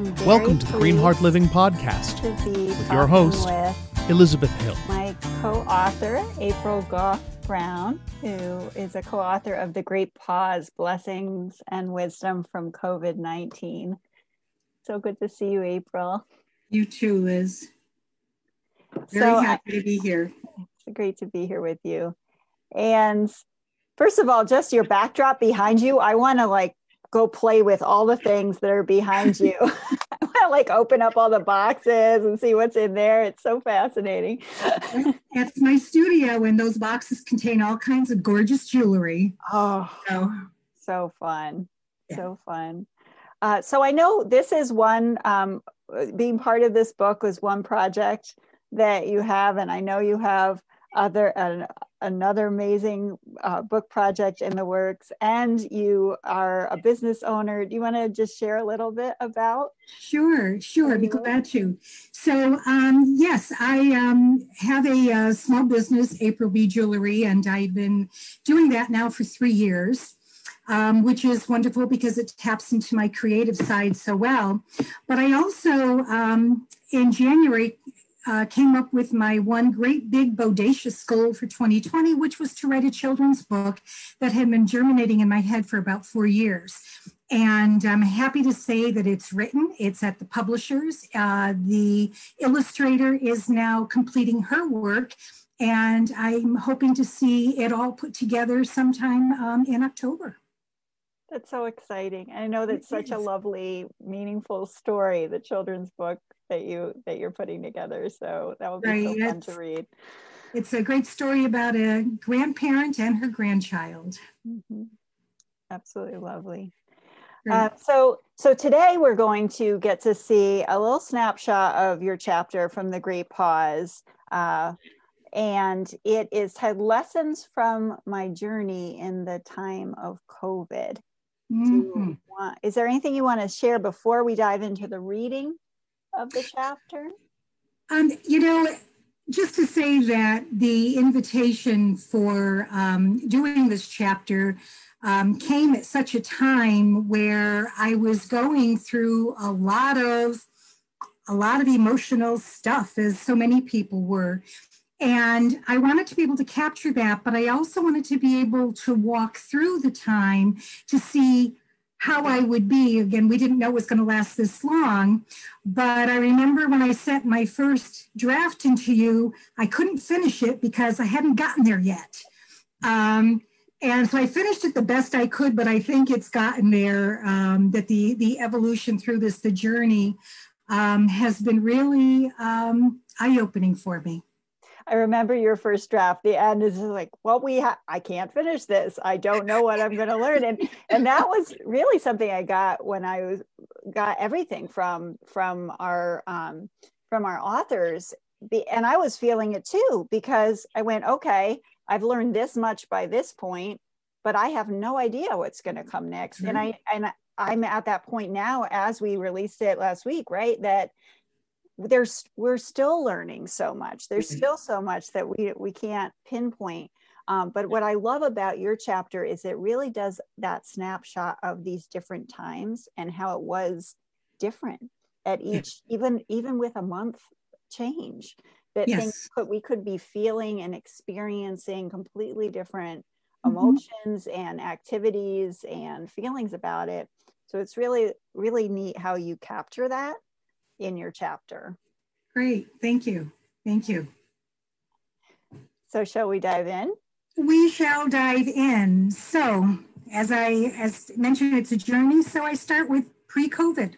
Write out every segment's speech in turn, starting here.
I'm very Welcome to the Green pleased Heart Living Podcast to be with your host, with Elizabeth Hill. my co-author April Goff Brown, who is a co-author of The Great Pause: Blessings and Wisdom from COVID-19. So good to see you, April. You too, Liz. Very So I- happy to be here. It's great to be here with you. And first of all, just your backdrop behind you, I want to like go play with all the things that are behind you. I want to like open up all the boxes and see what's in there. It's so fascinating. That's my studio, and those boxes contain all kinds of gorgeous jewelry. oh, So, so fun. Yeah. So fun. Uh, so I know this is one, um, being part of this book was one project that you have, and I know you have other an, another amazing uh, book project in the works, and you are a business owner. Do you want to just share a little bit about? sure, sure, be glad to. So, um, yes, I um, have a uh, small business, April B Jewelry, and I've been doing that now for three years. Um, which is wonderful because it taps into my creative side so well. But I also, um, in January, uh, came up with my one great big bodacious goal for 2020, which was to write a children's book that had been germinating in my head for about four years. And I'm happy to say that it's written, it's at the publishers. Uh, the illustrator is now completing her work, and I'm hoping to see it all put together sometime um, in October. That's so exciting. I know that's such a lovely, meaningful story, the children's book that you that you're putting together. So that will be so fun it's- to read. It's a great story about a grandparent and her grandchild. Mhm. Absolutely lovely. Uh, so, so today we're going to get to see a little snapshot of your chapter from the Great Pause, uh, and it is titled "Lessons from My Journey in the Time of COVID." Mhm. want- is there anything you want to share before we dive into the reading of the chapter? Um, you know, just to say that the invitation for um, doing this chapter um, came at such a time where I was going through a lot of a lot of emotional stuff, as so many people were. And I wanted to be able to capture that, but I also wanted to be able to walk through the time to see how I would be. Again, we didn't know it was going to last this long, but I remember when I sent my first draft into you, I couldn't finish it because I hadn't gotten there yet. Um, and so I finished it the best I could, but I think it's gotten there. Um, that the the evolution through this, the journey, um, has been really um, eye opening for me. I remember your first draft. The end is like, well, we ha- I can't finish this. I don't know what I'm going to learn, and and that was really something I got when I was got everything from from our um, from our authors, and I was feeling it too because I went, okay, I've learned this much by this point, but I have no idea what's going to come next, and I and I'm at that point now as we released it last week, right? That there's we're still learning so much there's Mhm. still so much that we we can't pinpoint um, but what i love about your chapter is it really does that snapshot of these different times and how it was different at Yeah. each even even with a month change that things Yes. could we could be feeling and experiencing completely different Mhm. emotions and activities and feelings about it so it's really really neat how you capture that in your chapter Great, thank you, thank you. So shall we dive in? We shall dive in. So, as I as mentioned, it's a journey. So I start with pre-COVID.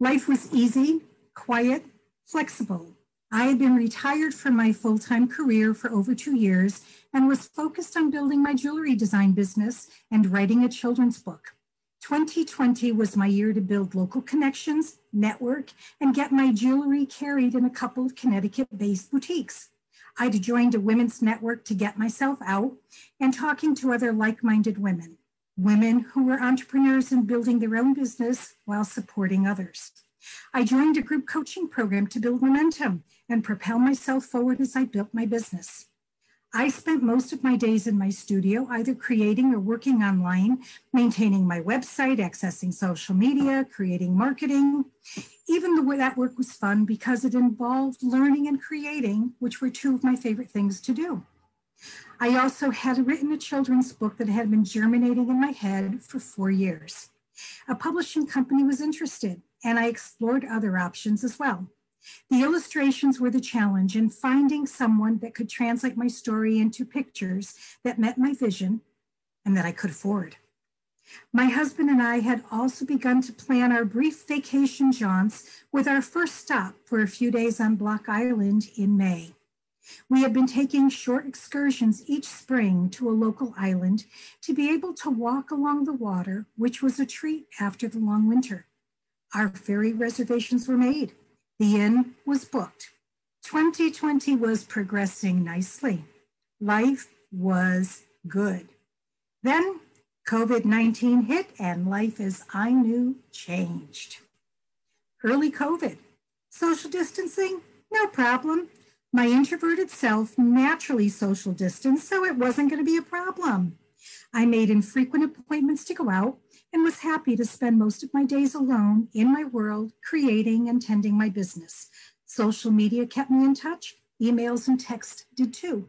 Life was easy, quiet, flexible. I had been retired from my full-time career for over two years and was focused on building my jewelry design business and writing a children's book. 2020 was my year to build local connections, network, and get my jewelry carried in a couple of Connecticut-based boutiques. I'd joined a women's network to get myself out and talking to other like minded women, women who were entrepreneurs and building their own business while supporting others. I joined a group coaching program to build momentum and propel myself forward as I built my business. I spent most of my days in my studio, either creating or working online, maintaining my website, accessing social media, creating marketing. Even though that work was fun because it involved learning and creating, which were two of my favorite things to do. I also had written a children's book that had been germinating in my head for four years. A publishing company was interested, and I explored other options as well. The illustrations were the challenge in finding someone that could translate my story into pictures that met my vision and that I could afford. My husband and I had also begun to plan our brief vacation jaunts with our first stop for a few days on Block Island in May. We had been taking short excursions each spring to a local island to be able to walk along the water, which was a treat after the long winter. Our ferry reservations were made the inn was booked. 2020 was progressing nicely. Life was good. Then COVID 19 hit, and life as I knew changed. Early COVID. Social distancing? No problem. My introverted self naturally social distanced, so it wasn't going to be a problem. I made infrequent appointments to go out and was happy to spend most of my days alone in my world, creating and tending my business. Social media kept me in touch, emails and text did too.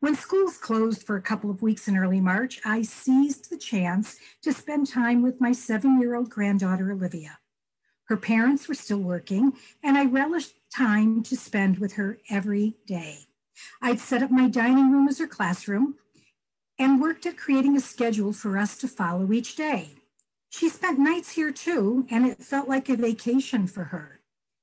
When schools closed for a couple of weeks in early March, I seized the chance to spend time with my seven year old granddaughter, Olivia. Her parents were still working, and I relished time to spend with her every day. I'd set up my dining room as her classroom, and worked at creating a schedule for us to follow each day. She spent nights here too, and it felt like a vacation for her.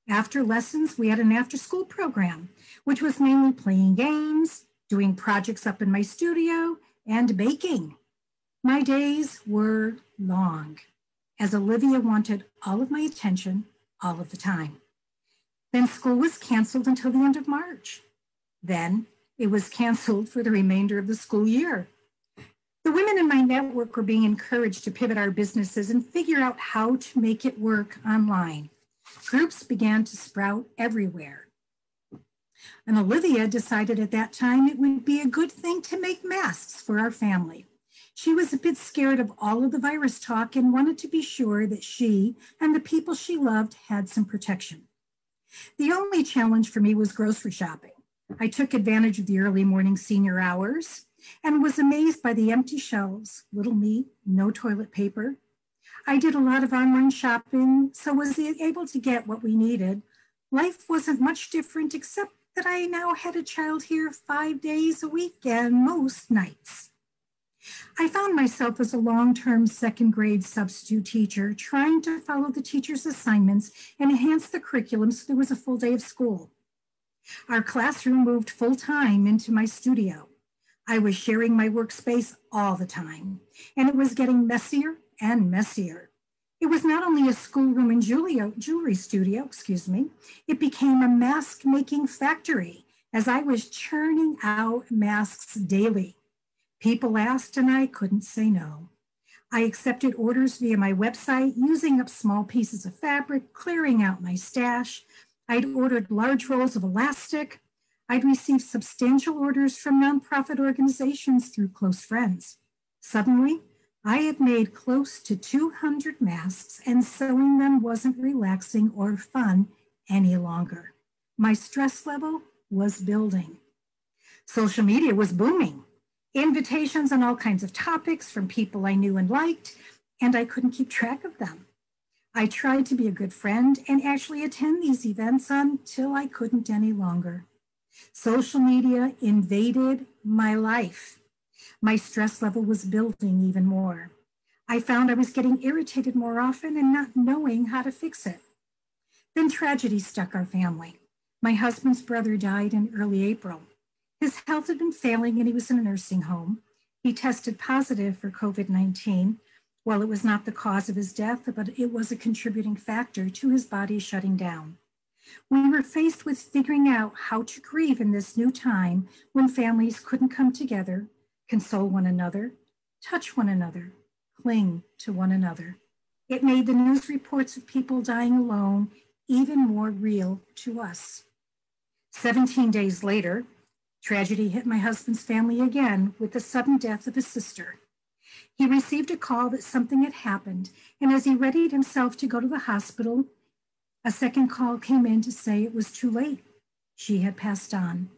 After lessons, we had an after school program, which was mainly playing games, doing projects up in my studio, and baking. My days were long, as Olivia wanted all of my attention all of the time. Then school was canceled until the end of March. Then it was canceled for the remainder of the school year. The women in my network were being encouraged to pivot our businesses and figure out how to make it work online. Groups began to sprout everywhere. And Olivia decided at that time it would be a good thing to make masks for our family. She was a bit scared of all of the virus talk and wanted to be sure that she and the people she loved had some protection. The only challenge for me was grocery shopping. I took advantage of the early morning senior hours and was amazed by the empty shelves, little meat, no toilet paper. I did a lot of online shopping, so was able to get what we needed. Life wasn't much different, except that I now had a child here five days a week and most nights. I found myself as a long term second grade substitute teacher trying to follow the teacher's assignments and enhance the curriculum so there was a full day of school. Our classroom moved full time into my studio. I was sharing my workspace all the time, and it was getting messier and messier. It was not only a schoolroom and jewelry studio, excuse me, it became a mask making factory as I was churning out masks daily. People asked, and I couldn't say no. I accepted orders via my website, using up small pieces of fabric, clearing out my stash. I'd ordered large rolls of elastic, I'd received substantial orders from nonprofit organizations through close friends. Suddenly, I had made close to 200 masks, and sewing them wasn't relaxing or fun any longer. My stress level was building. Social media was booming. Invitations on all kinds of topics from people I knew and liked, and I couldn't keep track of them. I tried to be a good friend and actually attend these events until I couldn't any longer. Social media invaded my life. My stress level was building even more. I found I was getting irritated more often and not knowing how to fix it. Then tragedy struck our family. My husband's brother died in early April. His health had been failing and he was in a nursing home. He tested positive for COVID 19. While it was not the cause of his death, but it was a contributing factor to his body shutting down. We were faced with figuring out how to grieve in this new time when families couldn't come together, console one another, touch one another, cling to one another. It made the news reports of people dying alone even more real to us. 17 days later, Tragedy hit my husband's family again with the sudden death of his sister. He received a call that something had happened, and as he readied himself to go to the hospital, a second call came in to say it was too late. She had passed on.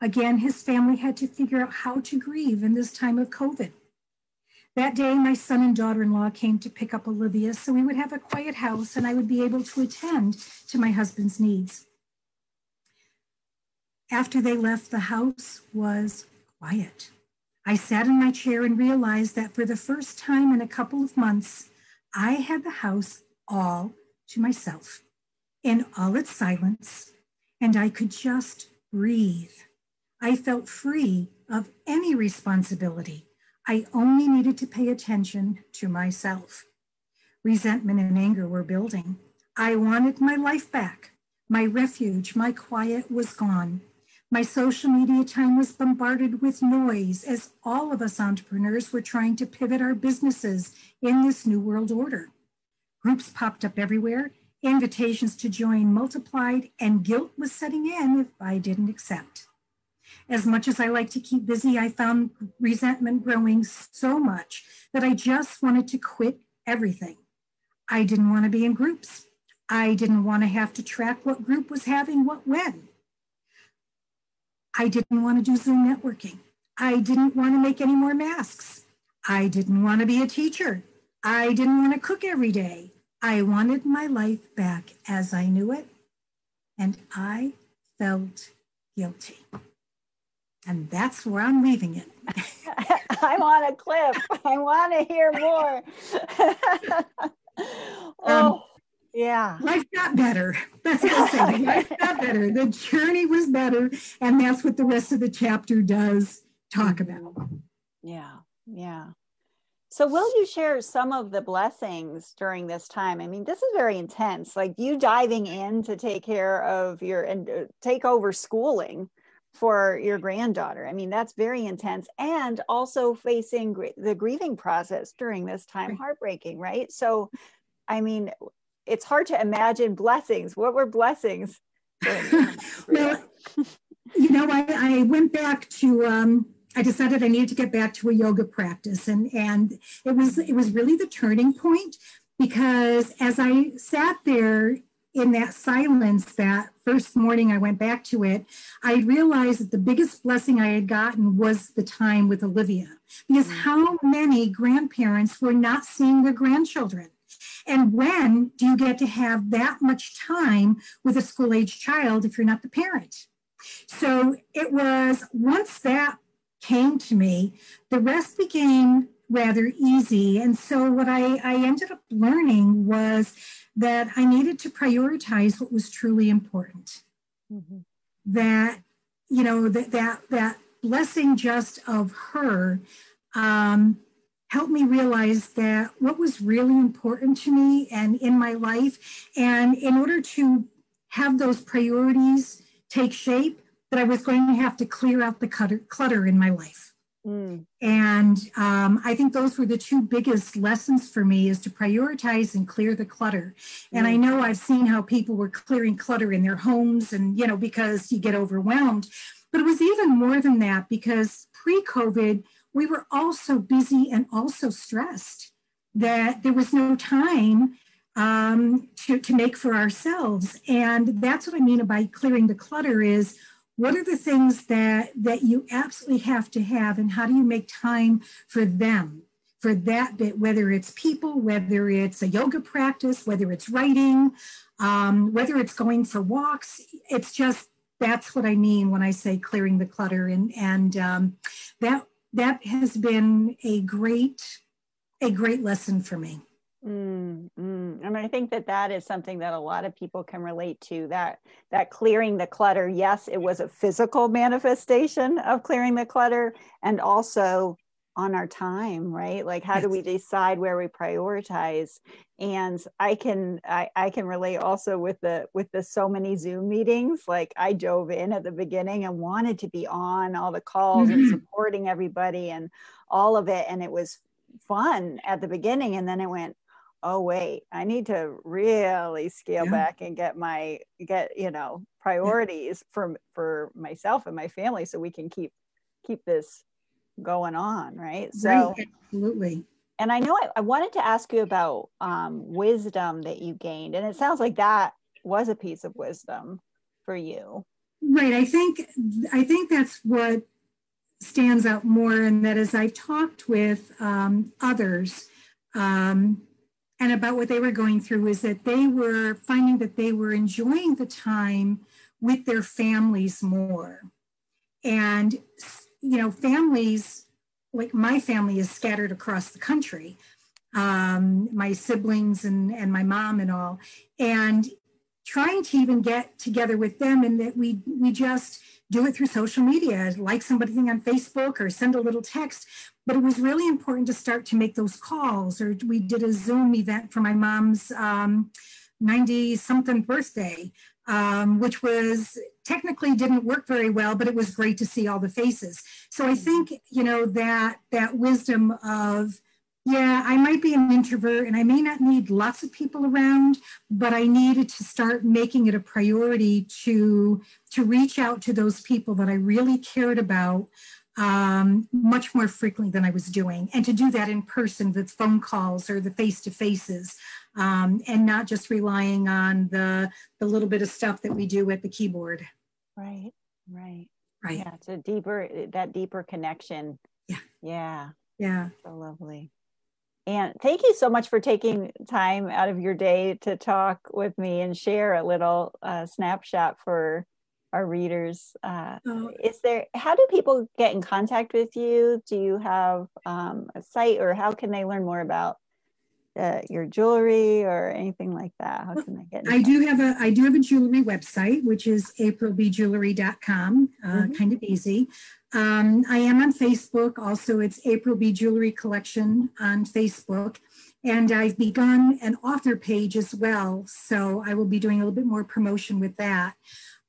Again, his family had to figure out how to grieve in this time of COVID. That day, my son and daughter in law came to pick up Olivia so we would have a quiet house and I would be able to attend to my husband's needs. After they left, the house was quiet. I sat in my chair and realized that for the first time in a couple of months, I had the house all to myself in all its silence, and I could just breathe. I felt free of any responsibility I only needed to pay attention to myself. Resentment and anger were building. I wanted my life back. My refuge, my quiet was gone. My social media time was bombarded with noise as all of us entrepreneurs were trying to pivot our businesses in this new world order. Groups popped up everywhere, invitations to join multiplied, and guilt was setting in if I didn't accept. As much as I like to keep busy, I found resentment growing so much that I just wanted to quit everything. I didn't want to be in groups. I didn't want to have to track what group was having what when. I didn't want to do Zoom networking. I didn't want to make any more masks. I didn't want to be a teacher. I didn't want to cook every day. I wanted my life back as I knew it, and I felt guilty. And that's where I'm leaving it. I'm on a cliff. I want to hear more. oh, um, yeah. Life got better. That's what I'm saying. Life got better. The journey was better. And that's what the rest of the chapter does talk about. Yeah. Yeah. So, will you share some of the blessings during this time? I mean, this is very intense. Like you diving in to take care of your and uh, take over schooling for your granddaughter. I mean, that's very intense. And also facing gr- the grieving process during this time, heartbreaking, right? So, I mean, it's hard to imagine blessings. What were blessings? well, you know, I, I went back to, um, I decided I needed to get back to a yoga practice. And, and it was, it was really the turning point because as I sat there in that silence that first morning I went back to it, I realized that the biggest blessing I had gotten was the time with Olivia. Because mm. how many grandparents were not seeing their grandchildren? And when do you get to have that much time with a school age child if you're not the parent? So it was once that came to me, the rest became rather easy. And so what I, I ended up learning was that I needed to prioritize what was truly important. Mm-hmm. That, you know, that that that blessing just of her um, helped me realize that what was really important to me and in my life. And in order to have those priorities take shape, that I was going to have to clear out the clutter, clutter in my life. Mm. And um, I think those were the two biggest lessons for me is to prioritize and clear the clutter. And I mm. know I've seen how people were clearing clutter in their homes and, you know, because you get overwhelmed. But it was even more than that because pre COVID, we were all so busy and also stressed that there was no time um, to, to make for ourselves. And that's what I mean by clearing the clutter is what are the things that that you absolutely have to have and how do you make time for them? For that bit whether it's people whether it's a yoga practice whether it's writing um, whether it's going for walks it's just that's what i mean when i say clearing the clutter and and um, that that has been a great a great lesson for me Mm, mm. And I think that that is something that a lot of people can relate to. That that clearing the clutter. Yes, it was a physical manifestation of clearing the clutter, and also on our time, right? Like, how do we decide where we prioritize? And I can I, I can relate also with the with the so many Zoom meetings. Like, I dove in at the beginning and wanted to be on all the calls mm-hmm. and supporting everybody and all of it, and it was fun at the beginning, and then it went oh wait i need to really scale yeah. back and get my get you know priorities for for myself and my family so we can keep keep this going on right? So right, absolutely. And i know I, I, wanted to ask you about um, wisdom that you gained and it sounds like that was a piece of wisdom for you. Right i think i think that's what stands out more and that as i've talked with um, others um, and about what they were going through is that they were finding that they were enjoying the time with their families more. And you know families like my family is scattered across the country um, my siblings and and my mom and all and trying to even get together with them and that we we just do it through social media like somebody on facebook or send a little text. But it was really important to start to make those calls or we did a zoom event for my mom's 90 um, something birthday um, which was technically didn't work very well but it was great to see all the faces. So i think you know that that wisdom of yeah, I might be an introvert and I may not need lots of people around, but I needed to start making it a priority to to reach out to those people that I really cared about um, much more frequently than I was doing, and to do that in person with phone calls or the face to faces, um, and not just relying on the the little bit of stuff that we do at the keyboard. Right, right, right. Yeah, it's a deeper that deeper connection. Yeah, yeah, yeah. So lovely. And thank you so much for taking time out of your day to talk with me and share a little uh, snapshot for our readers. Uh, oh. Is there, how do people get in contact with you? Do you have um, a site or how can they learn more about uh, your jewelry or anything like that? How can they get? I do have a I do have a jewelry website, which is aprilbjewelry.com. Uh, mm-hmm. Kind of easy. Um, I am on Facebook. Also, it's April B Jewelry Collection on Facebook. And I've begun an author page as well. So I will be doing a little bit more promotion with that.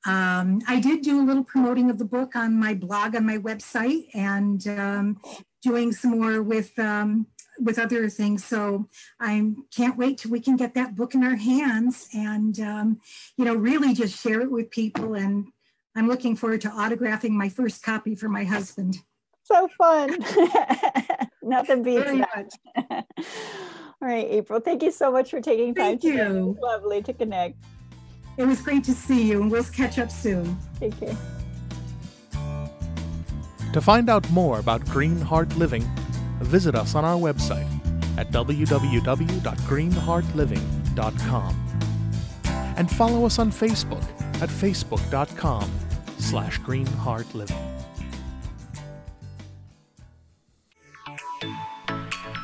Um, I did do a little promoting of the book on my blog on my website and um, doing some more with um, with other things. So I can't wait till we can get that book in our hands and um, you know really just share it with people and I'm looking forward to autographing my first copy for my husband. So fun. Nothing beats Very that. All right, April, thank you so much for taking time. Thank you. lovely to connect. It was great to see you, and we'll catch up soon. Take care. To find out more about Green Heart Living, visit us on our website at www.greenheartliving.com and follow us on Facebook at facebook.com slash greenheartliving.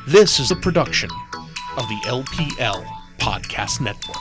This is a production of the LPL Podcast Network.